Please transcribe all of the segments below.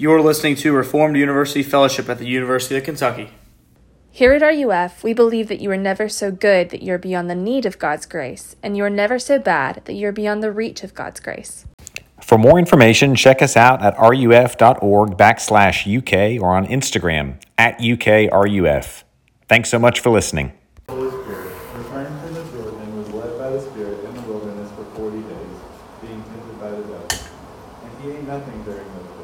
You're listening to Reformed University Fellowship at the University of Kentucky. Here at RUF, we believe that you are never so good that you are beyond the need of God's grace, and you are never so bad that you are beyond the reach of God's grace. For more information, check us out at ruf.org backslash UK or on Instagram at UKRUF. Thanks so much for listening. Holy Spirit, returned from the Jordan, was led by the Spirit in the wilderness for forty days, being tempted by the devil. And he ate nothing during those days.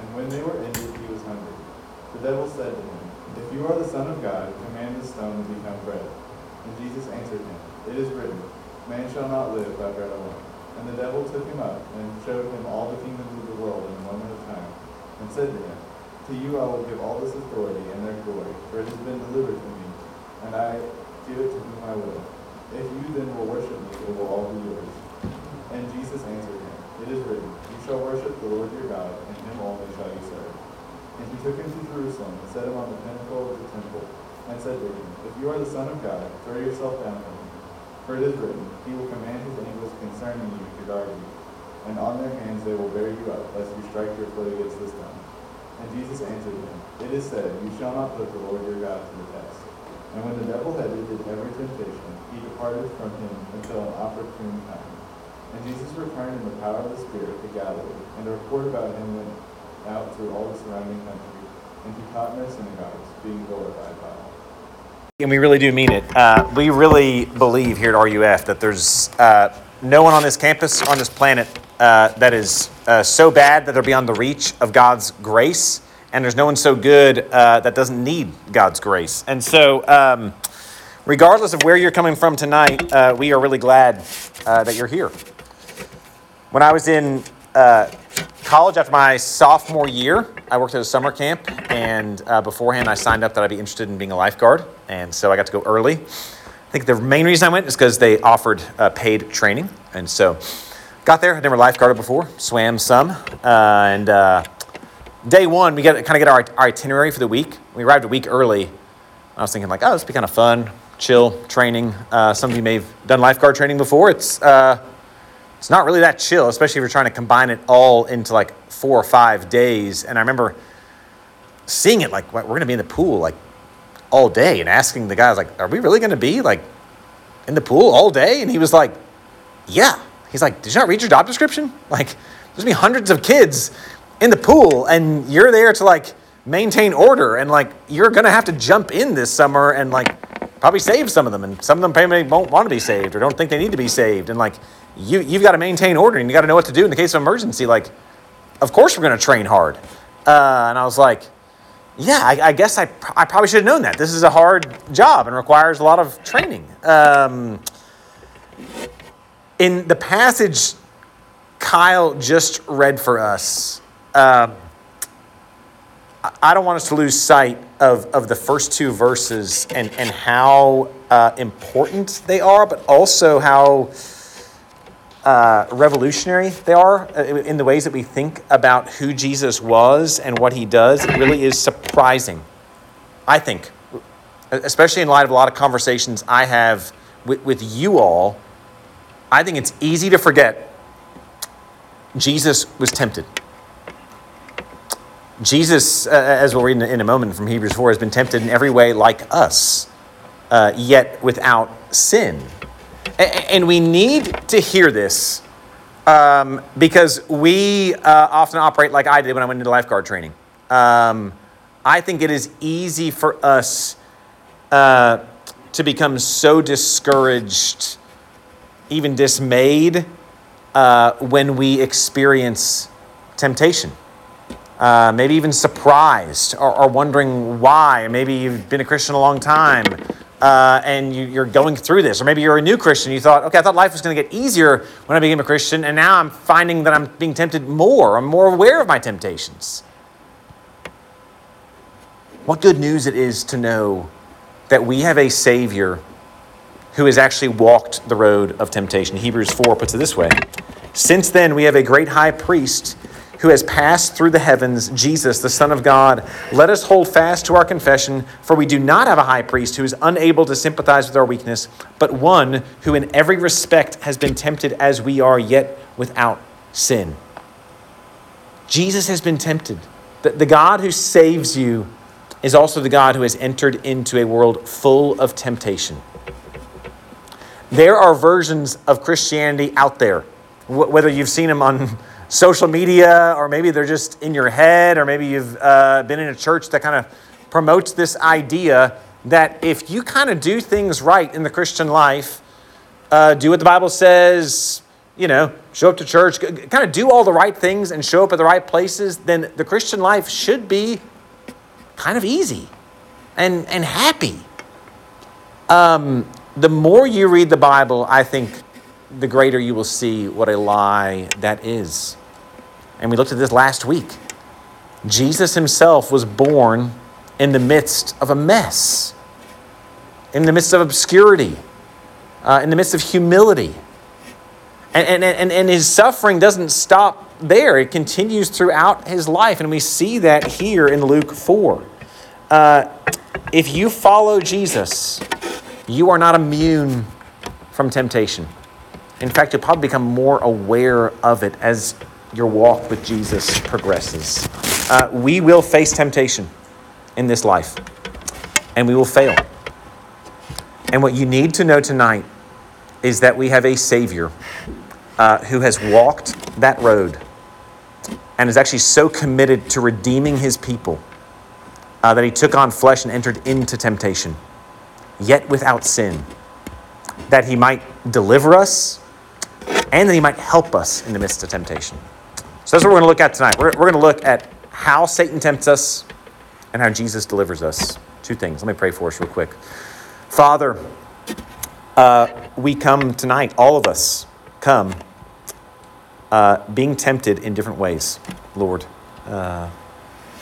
And when they were ended, he was hungry. The devil said to him, If you are the Son of God, command the stone to become bread. And Jesus answered him, It is written, Man shall not live by bread alone. And the devil took him up, and showed him all the kingdoms of the world in a moment of time, and said to him, To you I will give all this authority and their glory, for it has been delivered to me, and I give it to whom I will. If you then will worship me, it will all be yours. And Jesus answered him, It is written, You shall worship the Lord your God, and him only shall you serve. And he took him to Jerusalem, and set him on the pinnacle of the temple, and said to him, If you are the Son of God, throw yourself down from me. For it is written, He will command His angels concerning you to guard you, and on their hands they will bear you up, lest you strike your foot against the stone. And Jesus answered him, It is said, You shall not put the Lord your God to the test. And when the devil had ended every temptation, he departed from him until an opportune time. And Jesus returned in the power of the Spirit to Galilee, and a report about him went out through all the surrounding country, and he taught in their synagogues, being glorified by all. And we really do mean it. Uh, we really believe here at RUF that there's uh, no one on this campus, on this planet, uh, that is uh, so bad that they're beyond the reach of God's grace. And there's no one so good uh, that doesn't need God's grace. And so, um, regardless of where you're coming from tonight, uh, we are really glad that you're here. When I was in college after my sophomore year, I worked at a summer camp, and uh, beforehand, I signed up that I'd be interested in being a lifeguard, and so I got to go early. I think the main reason I went is because they offered uh, paid training, and so got there. I'd never lifeguarded before, swam some, uh, and uh, day one, we kind of get our, our, itinerary for the week. We arrived a week early. I was thinking like, oh, this would be kind of fun, chill training. Uh, some of you may have done lifeguard training before. It's uh, it's not really that chill, especially if you're trying to combine it all into like four or five days. And I remember seeing it like we're going to be in the pool like all day and asking the guys like, "Are we really going to be like in the pool all day?" And he was like, "Yeah." He's like, "Did you not read your job description? Like, there's gonna be hundreds of kids in the pool, and you're there to like maintain order, and like you're gonna have to jump in this summer and like." Probably save some of them, and some of them probably won't want to be saved or don't think they need to be saved. And like, you, you've got to maintain order and you got to know what to do in the case of emergency. Like, of course we're to train hard. Uh, and I was like, yeah, I, I guess I, I probably should have known that. This is a hard job and requires a lot of training. Um, in the passage Kyle just read for us, uh, I don't want us to lose sight of, of the first two verses and, and how uh, important they are, but also how uh, revolutionary they are uh, in the ways that we think about who Jesus was and what he does. It really is surprising, I think, especially in light of a lot of conversations I have with, with you all. I think it's easy to forget Jesus was tempted. Jesus, uh, as we'll read in, in, a moment from Hebrews 4, has been tempted in every way like us, uh, yet without sin. And we need to hear this um, because we uh, often operate like I did when I went into lifeguard training. Um, I think it is easy for us uh, to become so discouraged, even dismayed, uh, when we experience temptation. Uh, maybe even surprised or, or, wondering why. Maybe you've been a Christian a long time uh, and you, are going through this, or maybe you're a new Christian. You thought, okay, I thought life was going to get easier when I became a Christian, and now I'm finding that I'm being tempted more. I'm more aware of my temptations. What good news it is to know that we have a Savior who has actually walked the road of temptation. Hebrews 4 puts it this way Since then, we have a great high priest who has passed through the heavens, Jesus, the Son of God. Let us hold fast to our confession, for we do not have a high priest who is unable to sympathize with our weakness, but one who in every respect has been tempted as we are, yet without sin. Jesus has been tempted. The, the God who saves you is also the God who has entered into a world full of temptation. There are versions of Christianity out there, wh- whether you've seen them on social media or maybe they're just in your head or maybe you've uh, been in a church that kind of promotes this idea that if you kind of do things right in the Christian life, uh, do what the Bible says, you know, show up to church, kind of do all the right things and show up at the right places, then the Christian life should be kind of easy and, and happy. Um, the more you read the Bible, I think the greater you will see what a lie that is. And we looked at this last week. Jesus himself was born in the midst of a mess, in the midst of obscurity, uh, in the midst of humility. And, and, and, and his suffering doesn't stop there, it continues throughout his life. And we see that here in Luke 4. Uh, if you follow Jesus, you are not immune from temptation. In fact, you'll probably become more aware of it as your walk with Jesus progresses. Uh, we will face temptation in this life, and we will fail. And what you need to know tonight is that we have a Savior uh, who has walked that road and is actually so committed to redeeming his people uh, that he took on flesh and entered into temptation, yet without sin, that he might deliver us and that he might help us in the midst of temptation. So that's what we're going to look at tonight. We're, we're going to look at how Satan tempts us and how Jesus delivers us. Two things. Let me pray for us real quick. Father, uh, we come tonight, all of us come uh, being tempted in different ways, Lord. Uh,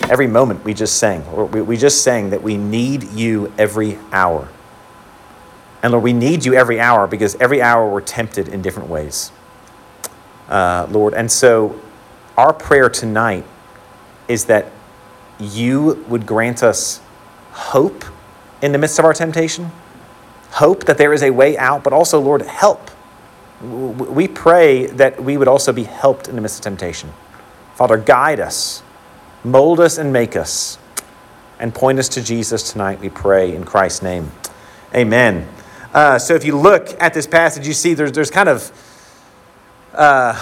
every moment we just sang, we, we just sang that we need you every hour. And Lord, we need you every hour because every hour we're tempted in different ways. Uh, Lord, and so our prayer tonight is that you would grant us hope in the midst of our temptation, hope that there is a way out, but also, Lord, help. We pray that we would also be helped in the midst of temptation. Father, guide us, mold us, and make us, and point us to Jesus tonight, we pray in Christ's name. Amen. Uh, so if you look at this passage, you see there's, there's kind of uh,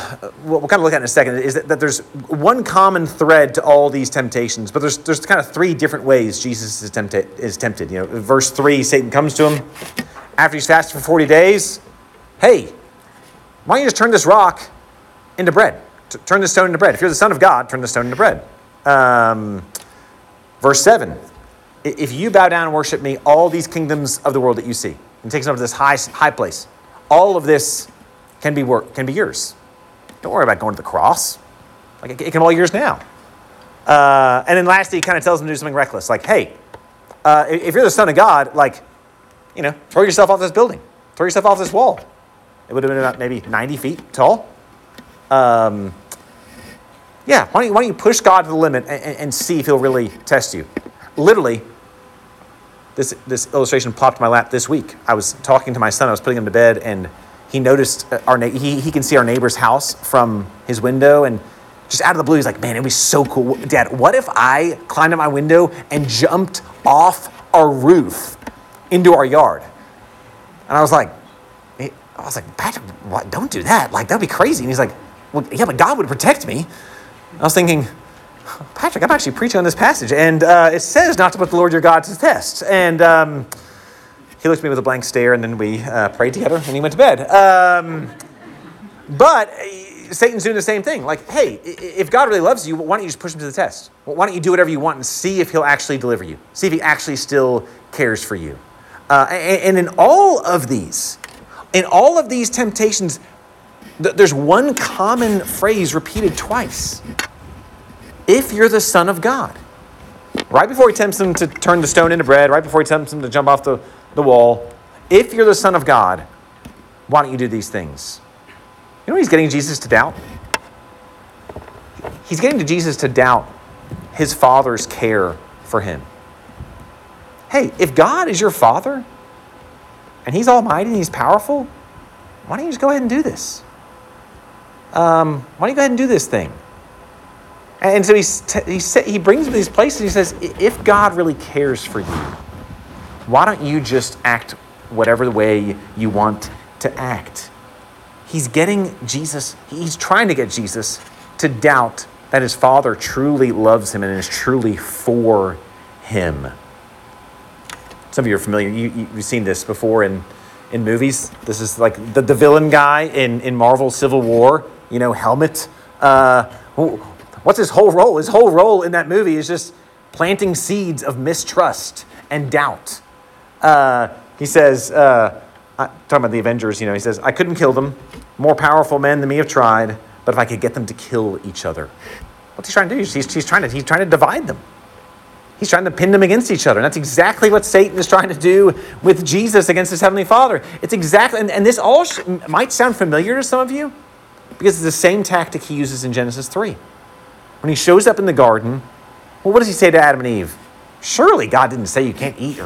what we'll kind of look at in a second is that, that, there's one common thread to all these temptations, but there's, there's kind of three different ways Jesus is tempted. Is tempted. You know, verse three, Satan comes to him after he's fasted for 40 days. Hey, why don't you just turn this rock into bread? T- turn the stone into bread. If you're the Son of God, turn the stone into bread. Um, verse seven, if you bow down and worship me, all these kingdoms of the world that you see, and takes to this high, high place, all of this can be work can be yours. Don't worry about going to the cross. Like it, it can all yours now. Uh, and then lastly, he kind of tells him to do something reckless, like, "Hey, uh, if you're the son of God, like, you know, throw yourself off this building, throw yourself off this wall. It would have been about maybe 90 feet tall. Um, yeah, why don't, you, why don't you push God to the limit and, and see if He'll really test you? Literally, this this illustration popped in my lap this week. I was talking to my son. I was putting him to bed, and he noticed uh, our he, he can see our neighbor's house from his window and just out of the blue he's like man it'd be so cool dad what if i climbed out my window and jumped off our roof into our yard and i was like i was like patrick what? don't do that like that'd be crazy and he's like well yeah but god would protect me i was thinking patrick i'm actually preaching on this passage and uh, it says not to put the lord your god to the test and um, he looked at me with a blank stare, and then we uh, prayed together, and he went to bed. Um, but uh, Satan's doing the same thing. Like, hey, if God really loves you, why don't you just push him to the test? Why don't you do whatever you want and see if he'll actually deliver you? See if he actually still cares for you. Uh, and, and, in all of these, in all of these temptations, th- there's one common phrase repeated twice. If you're the Son of God. Right before he tempts him to turn the stone into bread, right before he tempts him to jump off the the wall. If you're the Son of God, why don't you do these things? You know what he's getting Jesus to doubt? He's getting to Jesus to doubt his Father's care for him. Hey, if God is your Father and he's almighty and he's powerful, why don't you just go ahead and do this? Um, why don't you go ahead and do this thing? And so he's, he, he brings him to these places he says, if God really cares for you, why don't you just act whatever way you want to act? He's getting Jesus, he's trying to get Jesus to doubt that his Father truly loves him and is truly for him. Some of you are familiar, you, you, have seen this before in, in movies. This is like the, the villain guy in, in Marvel Civil War, you know, Helmut. Uh, what's his whole role? His whole role in that movie is just planting seeds of mistrust and doubt. Uh, he says, uh, talking about the Avengers, you know, he says, I couldn't kill them. More powerful men than me have tried, but if I could get them to kill each other. What's he trying to do? He's, he's, trying, to, he's trying to divide them. He's trying to pin them against each other. And that's exactly what Satan is trying to do with Jesus against his heavenly Father. It's exactly, and, and this all sh- might sound familiar to some of you because it's the same tactic he uses in Genesis 3. When he shows up in the garden, well, what does he say to Adam and Eve? Surely God didn't say you can't eat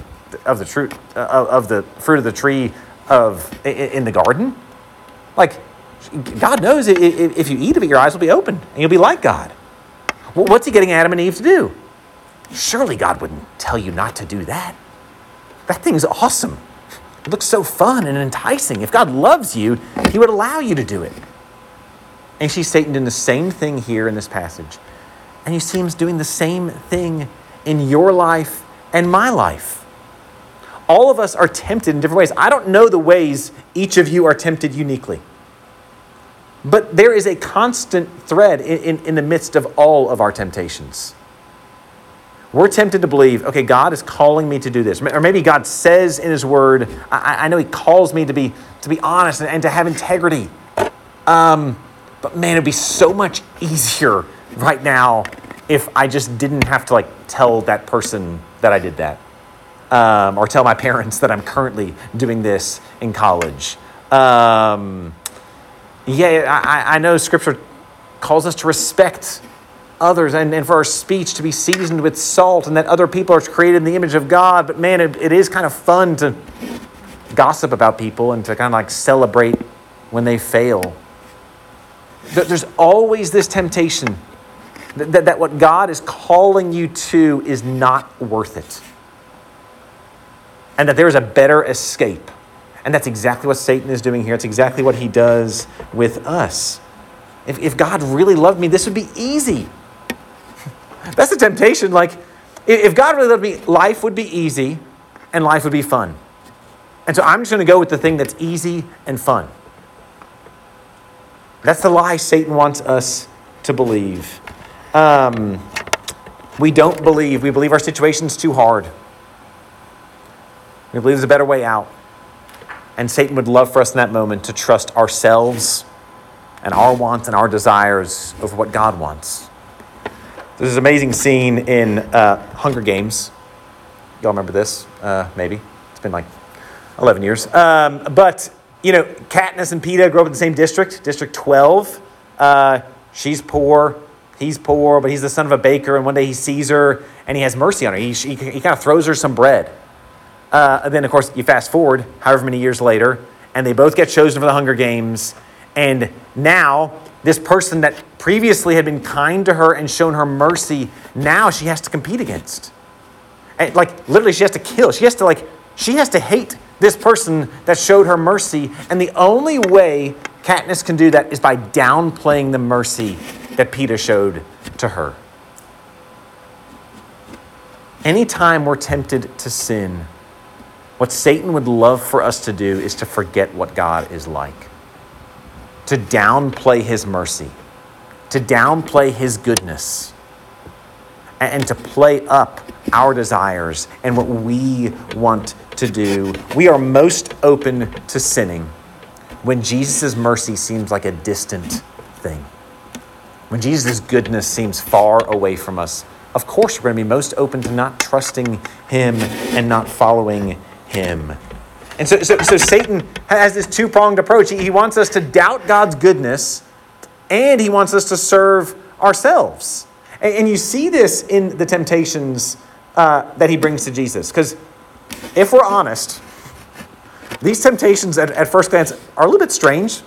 of the fruit uh, of the fruit of the tree of in the garden. Like God knows if you eat of it, your eyes will be open and you'll be like God. Well, what's he getting Adam and Eve to do? Surely God wouldn't tell you not to do that. That thing's awesome. It looks so fun and enticing. If God loves you, He would allow you to do it. And she's Satan doing the same thing here in this passage. And you see him doing the same thing in your life and my life. All of us are tempted in different ways. I don't know the ways each of you are tempted uniquely. But there is a constant thread in, in, in the midst of all of our temptations. We're tempted to believe, okay, God is calling me to do this. Or maybe God says in His Word, I, I know He calls me to be, to be honest and, and to have integrity. Um, but man, it'd be so much easier right now if I just didn't have to like tell that person that I did that. Um, or tell my parents that I'm currently doing this in college. Um, yeah, I, I know Scripture calls us to respect others and, and for our speech to be seasoned with salt and that other people are created in the image of God. But man, it, it is kind of fun to gossip about people and to kind of like celebrate when they fail. There's always this temptation that, that, what God is calling you to is not worth it. And that there is a better escape. And that's exactly what Satan is doing here. It's exactly what he does with us. If, if God really loved me, this would be easy. That's the temptation. Like, if God really loved me, life would be easy and life would be fun. And so I'm just going to go with the thing that's easy and fun. That's the lie Satan wants us to believe. Um, we don't believe. We believe our situation's too hard. We believe there's a better way out. And Satan would love for us in that moment to trust ourselves and our wants and our desires over what God wants. There's this amazing scene in uh, Hunger Games. Y'all remember this? Uh, maybe. It's been like 11 years. Um, but you know, Katniss and Peeta grew up in the same district, District 12. Uh, she's poor, he's poor, but he's the son of a baker, and one day he sees her and he has mercy on her. He, he, he kind of throws her some bread. Uh, and then, of course, you fast forward however many years later, and they both get chosen for the Hunger Games. And now, this person that previously had been kind to her and shown her mercy, now she has to compete against. And, like, literally, she has to kill. She has to, like, she has to hate this person that showed her mercy. And the only way Katniss can do that is by downplaying the mercy that Peeta showed to her. Anytime we're tempted to sin, what Satan would love for us to do is to forget what God is like, to downplay his mercy, to downplay his goodness, and to play up our desires and what we want to do. We are most open to sinning when Jesus' mercy seems like a distant thing. When Jesus' goodness seems far away from us, of course we're going to be most open to not trusting Him and not following Him. And so, so, so Satan has this two pronged approach. He, wants us to doubt God's goodness and he wants us to serve ourselves. And, and you see this in the temptations uh, that he brings to Jesus. Because if we're honest, these temptations at, at first glance are a little bit strange.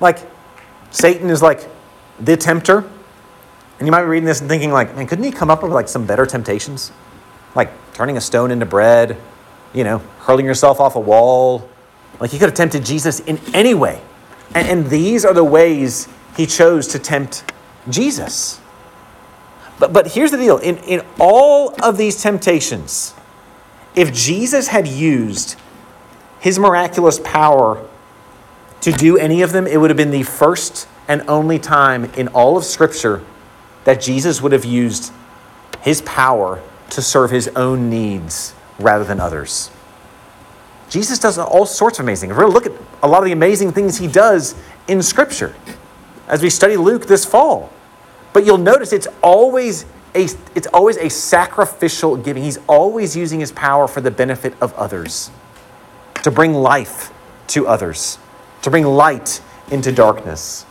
Like, Satan is like the tempter, And you might be reading this and thinking, like, man, couldn't he come up with like some better temptations? Like turning a stone into bread, you know, hurling yourself off a wall. Like he could have tempted Jesus in any way. And, and these are the ways he chose to tempt Jesus. But, but here's the deal in, in all of these temptations, if Jesus had used his miraculous power to do any of them, it would have been the first and only time in all of Scripture that Jesus would have used his power to serve his own needs rather than others. Jesus does all sorts of amazing. If we're going to look at a lot of the amazing things he does in Scripture as we study Luke this fall. But you'll notice it's always a, it's always a sacrificial giving. He's always using his power for the benefit of others, to bring life to others, to bring light into darkness.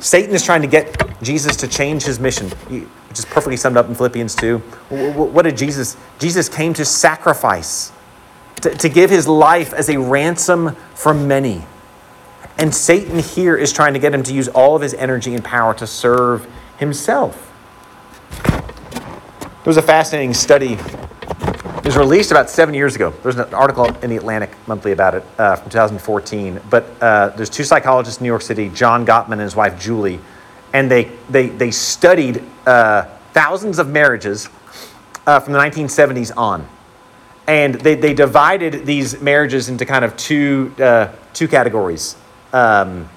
Satan is trying to get Jesus to change his mission, which is perfectly summed up in Philippians 2. What did Jesus? Jesus came to sacrifice, to, to give his life as a ransom for many. And Satan here is trying to get him to use all of his energy and power to serve himself. There was a fascinating study. It was released about seven years ago. There's an article in the Atlantic Monthly about it uh, from 2014. But uh, there's two psychologists in New York City, John Gottman and his wife Julie, and they they they studied uh, thousands of marriages uh, from the 1970s on, and they they divided these marriages into kind of two uh, two categories. Um,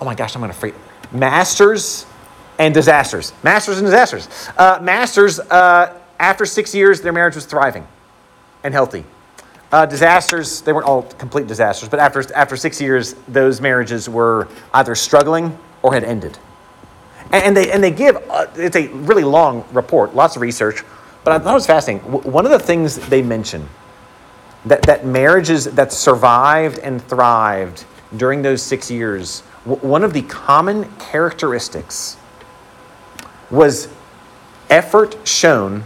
oh my gosh, I'm gonna freak. Masters and disasters. Masters and disasters. Uh, masters, uh, after six years, their marriage was thriving and healthy. Uh, disasters, they weren't all complete disasters, but after, after six years, those marriages were either struggling or had ended. And, and they, and they give, uh, it's a really long report, lots of research, but I thought it was fascinating. W- one of the things they mention that, that marriages that survived and thrived during those six years, w- one of the common characteristics was effort shown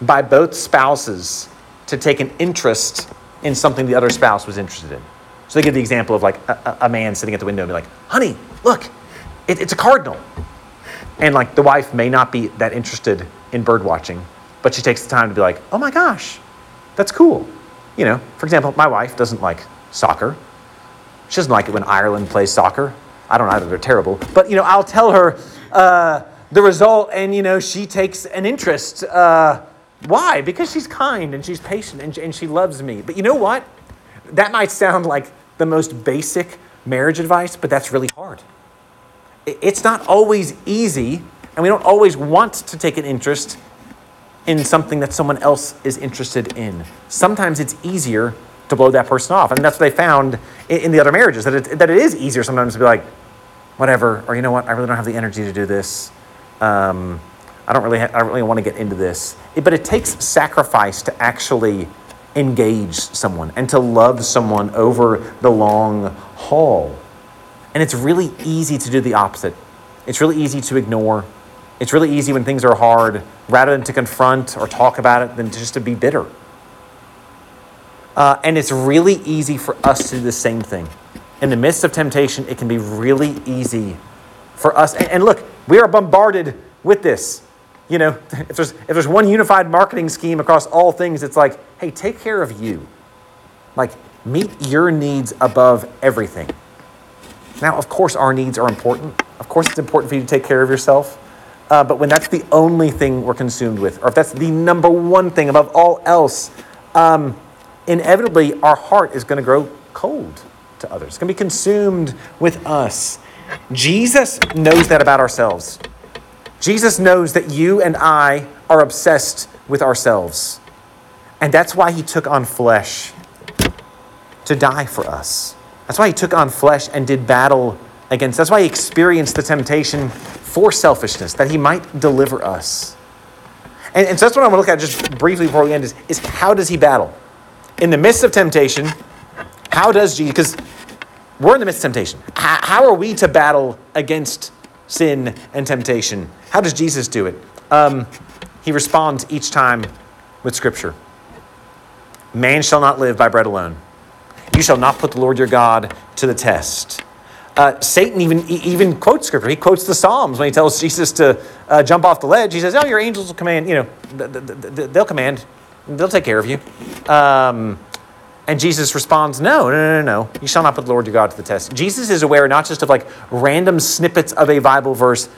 by both spouses to take an interest in something the other spouse was interested in. So they give the example of like a, a man sitting at the window and be like, honey, look, it, it's a cardinal. And like the wife may not be that interested in bird watching, but she takes the time to be like, oh my gosh, that's cool. You know, for example, my wife doesn't like soccer. She doesn't like it when Ireland plays soccer. I don't know either, they're terrible. But, you know, I'll tell her, uh, the result, and you know, she takes an interest. Uh, why? Because she's kind and she's patient and, and she loves me. But you know what? That might sound like the most basic marriage advice, but that's really hard. It's not always easy, and we don't always want to take an interest in something that someone else is interested in. Sometimes it's easier to blow that person off. And that's what they found in, in the other marriages, that it, that it is easier sometimes to be like, whatever, or you know what, I really don't have the energy to do this. Um, I don't really, ha- I don't really want to get into this, it, but it takes sacrifice to actually engage someone and to love someone over the long haul. And it's really easy to do the opposite. It's really easy to ignore. It's really easy when things are hard, rather than to confront or talk about it, than just to be bitter. Uh, and it's really easy for us to do the same thing. In the midst of temptation, it can be really easy for us. And, and look, we are bombarded with this. You know, if there's, if there's one unified marketing scheme across all things, it's like, hey, take care of you. Like, meet your needs above everything. Now, of course, our needs are important. Of course, it's important for you to take care of yourself. Uh, but when that's the only thing we're consumed with, or if that's the number one thing above all else, um, inevitably our heart is going to grow cold to others. It's going to be consumed with us. Jesus knows that about ourselves. Jesus knows that you and I are obsessed with ourselves. And that's why he took on flesh to die for us. That's why he took on flesh and did battle against. That's why he experienced the temptation for selfishness, that he might deliver us. And, and so that's what I want to look at just briefly before we end is, is how does he battle? In the midst of temptation, how does Jesus, because we're in the midst of temptation. How, are we to battle against sin and temptation? How does Jesus do it? Um, he responds each time with Scripture Man shall not live by bread alone. You shall not put the Lord your God to the test. Uh, Satan even even quotes scripture. He quotes the Psalms when he tells Jesus to uh, jump off the ledge. He says, "Oh, your angels will command. You know, th- th- th- they'll command. They'll take care of you." Um, and Jesus responds, no, no, no, no, You shall not put the Lord your God to the test. Jesus is aware not just of like random snippets of a Bible verse,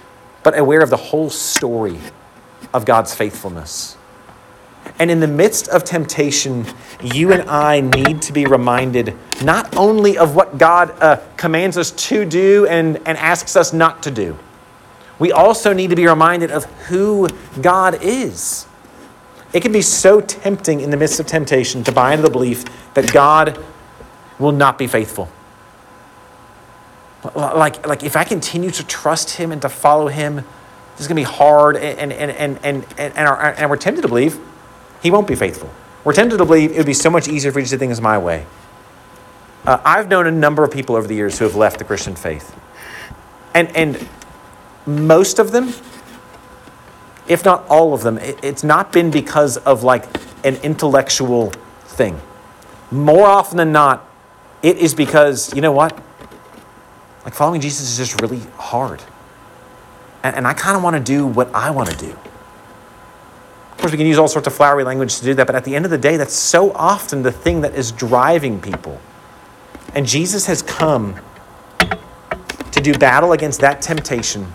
but aware of the whole story of God's faithfulness. And in the midst of temptation, you and I need to be reminded not only of what God uh, commands us to do and, and asks us not to do, we also need to be reminded of who God is. It can be so tempting in the midst of temptation to buy into the belief that God will not be faithful. Like, like if I continue to trust Him and to follow Him, this is going to be hard, and, and, and, and, and, and, our, and we're tempted to believe He won't be faithful. We're tempted to believe it would be so much easier for you to do things my way. Uh, I've known a number of people over the years who have left the Christian faith. And, and most of them if not all of them, it's not been because of like an intellectual thing. More often than not, it is because, you know what? Like following Jesus is just really hard. And, and I kind of want to do what I want to do. Of course, we can use all sorts of flowery language to do that, but at the end of the day, that's so often the thing that is driving people. And Jesus has come to do battle against that temptation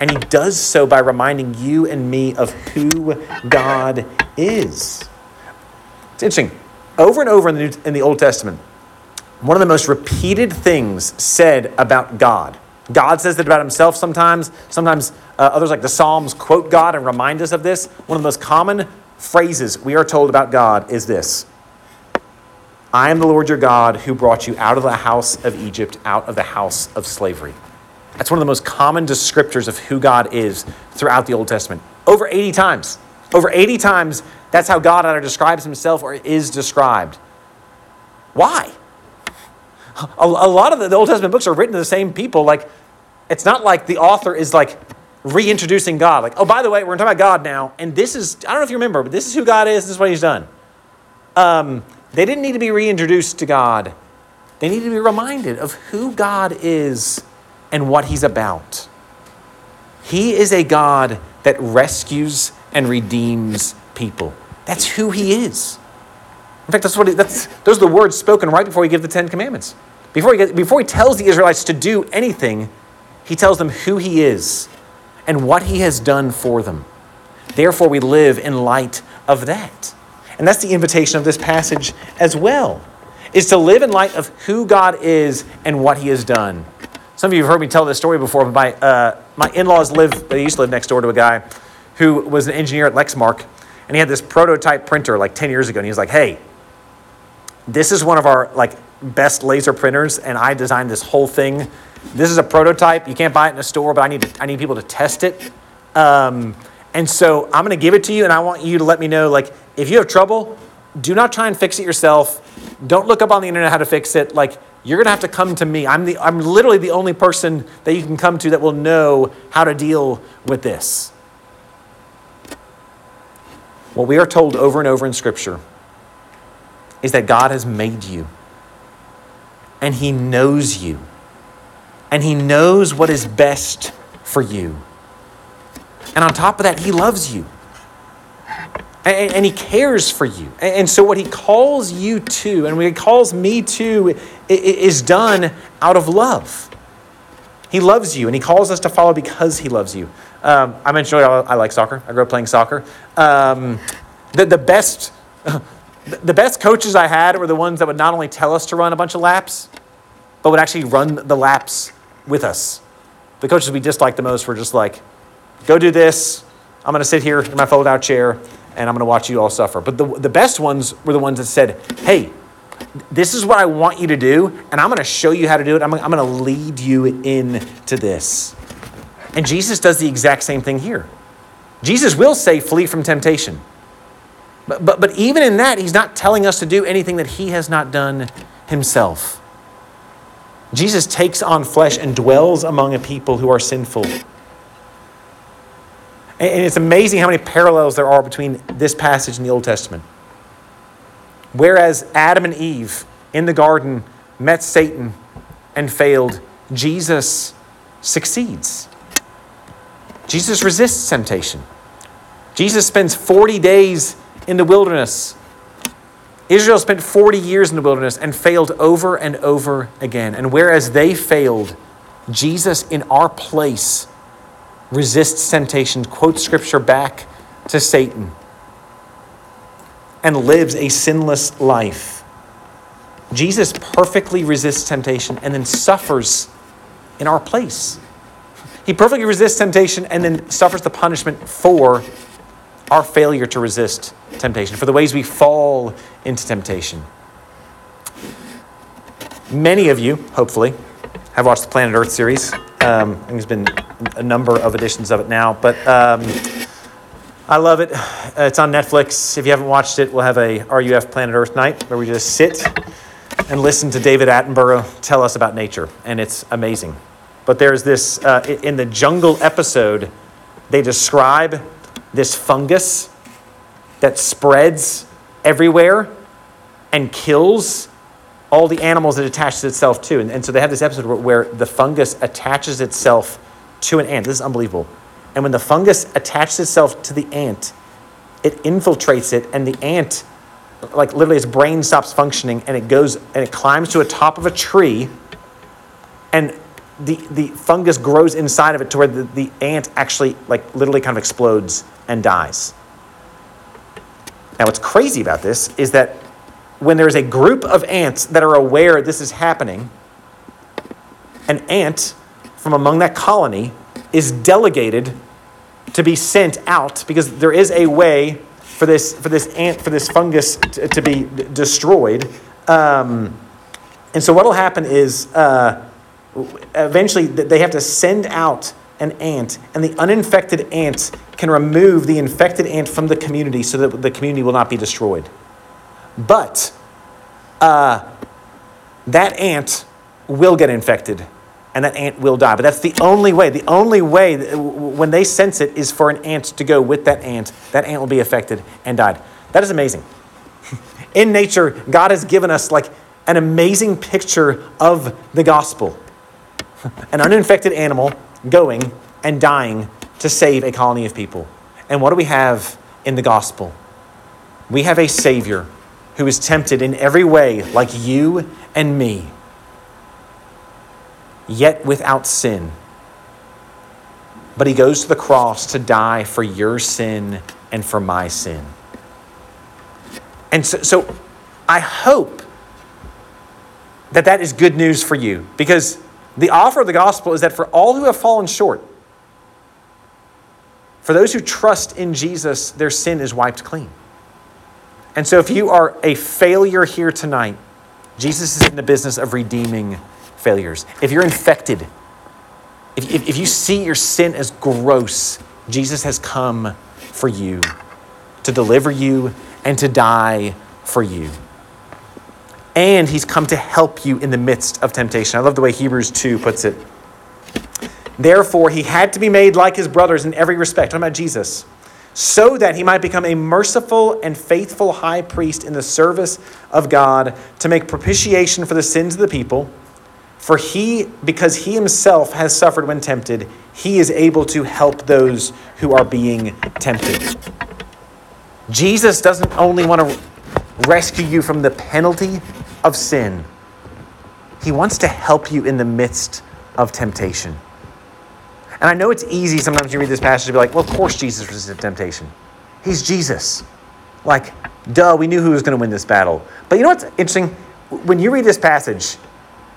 and he does so by reminding you and me of who God is. It's interesting. Over and over in the, New, in the Old Testament, one of the most repeated things said about God. God says that about himself sometimes. Sometimes uh, others, like the Psalms, quote God and remind us of this. One of the most common phrases we are told about God is this I am the Lord your God who brought you out of the house of Egypt, out of the house of slavery. That's one of the most common descriptors of who God is throughout the Old Testament. Over 80 times. Over 80 times, that's how God either describes himself or is described. Why? A, a lot of the, the Old Testament books are written to the same people. Like, it's not like the author is like reintroducing God. Like, oh, by the way, we're going to talk about God now. And this is, I don't know if you remember, but this is who God is. This is what he's done. Um, they didn't need to be reintroduced to God. They need to be reminded of who God is and what he's about. He is a God that rescues and redeems people. That's who he is. In fact, that's what he, that's, those are the words spoken right before he gives the Ten Commandments. Before he, before he tells the Israelites to do anything, he tells them who he is and what he has done for them. Therefore, we live in light of that. And that's the invitation of this passage as well, is to live in light of who God is and what he has done. Some of you have heard me tell this story before, but my, uh, my in laws live, they used to live next door to a guy who was an engineer at Lexmark, and he had this prototype printer like 10 years ago, and he was like, hey, this is one of our like best laser printers, and I designed this whole thing. This is a prototype. You can't buy it in a store, but I need, to, I need people to test it. Um, and so I'm going to give it to you, and I want you to let me know, like, if you have trouble, do not try and fix it yourself. Don't look up on the internet how to fix it. Like, you're going to have to come to me. I'm, the, I'm literally the only person that you can come to that will know how to deal with this. What we are told over and over in Scripture is that God has made you, and He knows you, and He knows what is best for you. And on top of that, He loves you and, and, he cares for you. And so, what he calls you to, and what he calls me to, is done out of love. He loves you, and he calls us to follow because he loves you. Um, I mentioned earlier, I like soccer. I grew up playing soccer. Um, the, the best. The best coaches I had were the ones that would not only tell us to run a bunch of laps, but would actually run the laps with us. The coaches we disliked the most were just like, go do this. I'm going to sit here in my fold out chair and I'm going to watch you all suffer. But the, the best ones were the ones that said, hey, this is what I want you to do, and I'm going to show you how to do it. I'm, I'm going to lead you into this. And Jesus does the exact same thing here. Jesus will say, flee from temptation. But, but, but even in that, he's not telling us to do anything that he has not done himself. Jesus takes on flesh and dwells among a people who are sinful and it's amazing how many parallels there are between this passage and the Old Testament. Whereas Adam and Eve in the garden met Satan and failed, Jesus succeeds. Jesus resists temptation. Jesus spends 40 days in the wilderness. Israel spent 40 years in the wilderness and failed over and over again. And whereas they failed, Jesus, in our place, resists temptation, quotes scripture back to Satan, and lives a sinless life. Jesus perfectly resists temptation and then suffers in our place. He perfectly resists temptation and then suffers the punishment for our failure to resist temptation, for the ways we fall into temptation. Many of you, hopefully, have watched the Planet Earth series. Um, I think there's been a number of editions of it now, but um, I love it. It's on Netflix. If you haven't watched it, we'll have a RUF Planet Earth night where we just sit and listen to David Attenborough tell us about nature, and it's amazing. But there's this, uh, in the jungle episode, they describe this fungus that spreads everywhere and kills all the animals it attaches itself to. And, and so they have this episode where, where the fungus attaches itself to an ant. This is unbelievable. And when the fungus attaches itself to the ant, it infiltrates it, and the ant, like literally, its brain stops functioning, and it goes and it climbs to a top of a tree, and the, the fungus grows inside of it to where the, the ant actually, like, literally kind of explodes and dies. Now, what's crazy about this is that when there's a group of ants that are aware this is happening, an ant from among that colony is delegated to be sent out because there is a way for this, for this ant, for this fungus to, to be d- destroyed. Um, and so, what will happen is uh, eventually they have to send out an ant, and the uninfected ant can remove the infected ant from the community so that the community will not be destroyed. But uh, that ant will get infected and that ant will die. But that's the only way. The only way when they sense it is for an ant to go with that ant. That ant will be affected and died. That is amazing. In nature, God has given us like an amazing picture of the gospel an uninfected animal going and dying to save a colony of people. And what do we have in the gospel? We have a Savior who is tempted in every way, like you and me, yet without sin. But he goes to the cross to die for your sin and for my sin. And so, so I hope that that is good news for you because the offer of the gospel is that for all who have fallen short, for those who trust in Jesus, their sin is wiped clean. And so if you are a failure here tonight, Jesus is in the business of redeeming failures. If you're infected, if, if, if you see your sin as gross, Jesus has come for you to deliver you and to die for you and he's come to help you in the midst of temptation. I love the way Hebrews 2 puts it. Therefore, he had to be made like his brothers in every respect. Talking about Jesus. So that he might become a merciful and faithful high priest in the service of God to make propitiation for the sins of the people. For he, because he himself has suffered when tempted, he is able to help those who are being tempted. Jesus doesn't only want to rescue you from the penalty of sin. He wants to help you in the midst of temptation. And I know it's easy sometimes you read this passage to be like, well, of course Jesus resisted temptation. He's Jesus. Like, duh, we knew who was going to win this battle. But you know what's interesting? When you read this passage,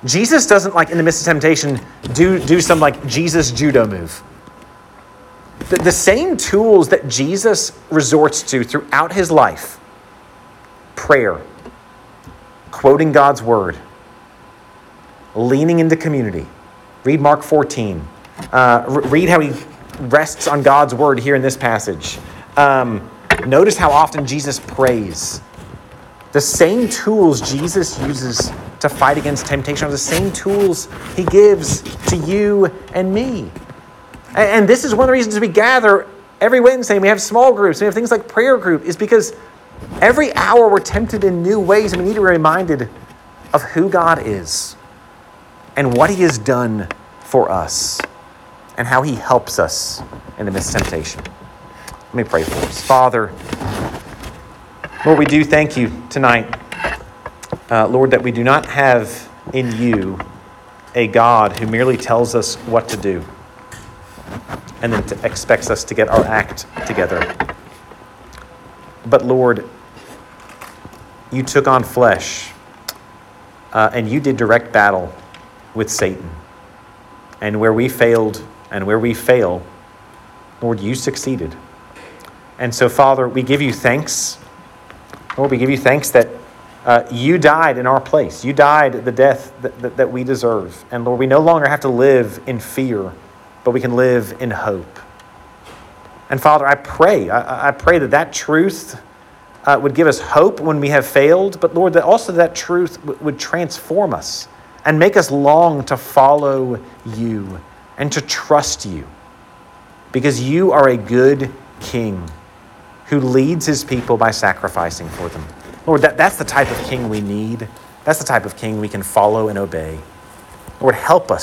Jesus doesn't, like, in the midst of temptation, do, do some, like, Jesus judo move. The, the same tools that Jesus resorts to throughout his life prayer, quoting God's word, leaning into community. Read Mark 14. Uh, read how he rests on God's word here in this passage. Um, notice how often Jesus prays. The same tools Jesus uses to fight against temptation are the same tools he gives to you and me. And, this is one of the reasons we gather every Wednesday. We have small groups. We have things like prayer group. Is because Every hour we're tempted in new ways, and we need to be reminded of who God is. and what he has done for us and how he helps us in the midst of temptation. Let me pray for us. Father, Lord, we do thank you tonight, uh, Lord, that we do not have in you a God who merely tells us what to do and then to expects us to get our act together. But Lord, you took on flesh uh, and you did direct battle with Satan. And where we failed and where we fail, Lord, you succeeded. And so, Father, we give you thanks. Lord, we give you thanks that uh, you died in our place. You died the death that, that, that we deserve. And Lord, we no longer have to live in fear, but we can live in hope. And Father, I pray, I, I pray that that truth uh, would give us hope when we have failed, but Lord, that also that truth w- would transform us and make us long to follow you and to trust you because you are a good king who leads his people by sacrificing for them. Lord, that, that's the type of king we need. That's the type of king we can follow and obey. Lord, help us